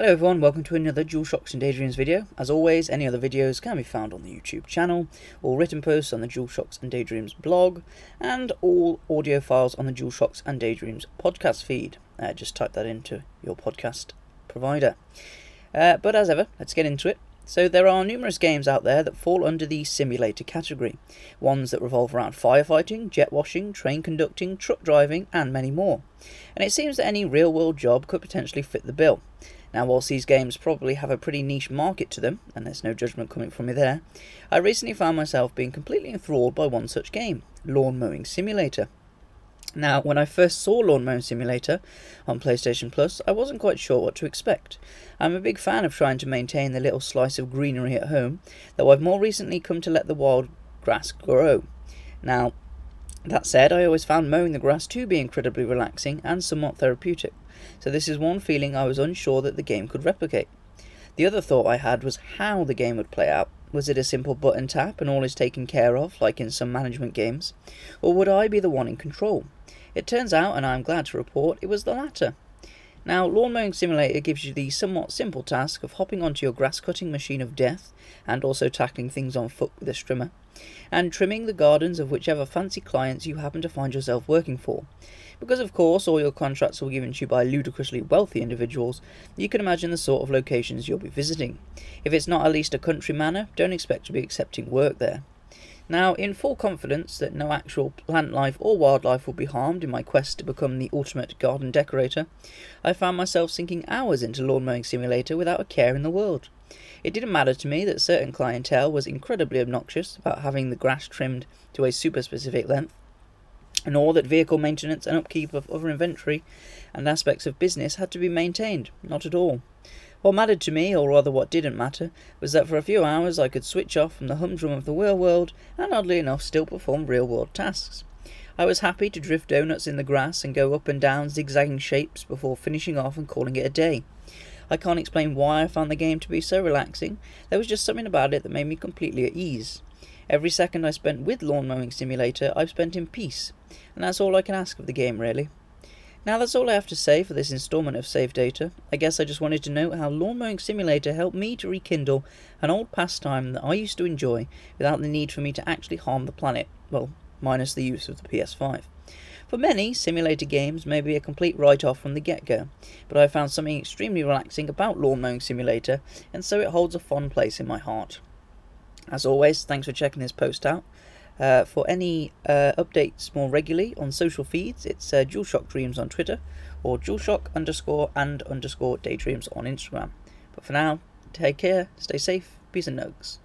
Hello everyone, welcome to another DualShocks and Daydreams video. As always, any other videos can be found on the YouTube channel, all written posts on the DualShocks and Daydreams blog, and all audio files on the DualShocks and Daydreams podcast feed. Uh, just type that into your podcast provider. Uh, but as ever, let's get into it. So there are numerous games out there that fall under the simulator category, ones that revolve around firefighting, jet washing, train conducting, truck driving, and many more. And it seems that any real world job could potentially fit the bill. Now, whilst these games probably have a pretty niche market to them, and there's no judgment coming from me there, I recently found myself being completely enthralled by one such game, Lawn Mowing Simulator. Now, when I first saw Lawn Mowing Simulator on PlayStation Plus, I wasn't quite sure what to expect. I'm a big fan of trying to maintain the little slice of greenery at home, though I've more recently come to let the wild grass grow. Now, that said, I always found mowing the grass to be incredibly relaxing and somewhat therapeutic, so this is one feeling I was unsure that the game could replicate. The other thought I had was how the game would play out. Was it a simple button tap and all is taken care of, like in some management games? Or would I be the one in control? It turns out, and I am glad to report, it was the latter. Now, Lawn Mowing Simulator gives you the somewhat simple task of hopping onto your grass cutting machine of death, and also tackling things on foot with a strimmer, and trimming the gardens of whichever fancy clients you happen to find yourself working for. Because, of course, all your contracts were given to you by ludicrously wealthy individuals, you can imagine the sort of locations you'll be visiting. If it's not at least a country manor, don't expect to be accepting work there. Now, in full confidence that no actual plant life or wildlife will be harmed in my quest to become the ultimate garden decorator, I found myself sinking hours into Lawn Mowing Simulator without a care in the world. It didn't matter to me that certain clientele was incredibly obnoxious about having the grass trimmed to a super specific length, nor that vehicle maintenance and upkeep of other inventory and aspects of business had to be maintained, not at all. What mattered to me, or rather what didn't matter, was that for a few hours I could switch off from the humdrum of the real world and oddly enough still perform real world tasks. I was happy to drift donuts in the grass and go up and down zigzagging shapes before finishing off and calling it a day. I can't explain why I found the game to be so relaxing, there was just something about it that made me completely at ease. Every second I spent with Lawn Mowing Simulator I've spent in peace, and that's all I can ask of the game really. Now that's all I have to say for this installment of Saved Data. I guess I just wanted to note how Lawn Mowing Simulator helped me to rekindle an old pastime that I used to enjoy without the need for me to actually harm the planet, well, minus the use of the PS5. For many, simulator games may be a complete write-off from the get-go, but I found something extremely relaxing about Lawn Mowing Simulator, and so it holds a fond place in my heart. As always, thanks for checking this post out. Uh, for any uh, updates more regularly on social feeds, it's uh, DualShock Dreams on Twitter or DualShock underscore and underscore daydreams on Instagram. But for now, take care, stay safe, peace and nugs.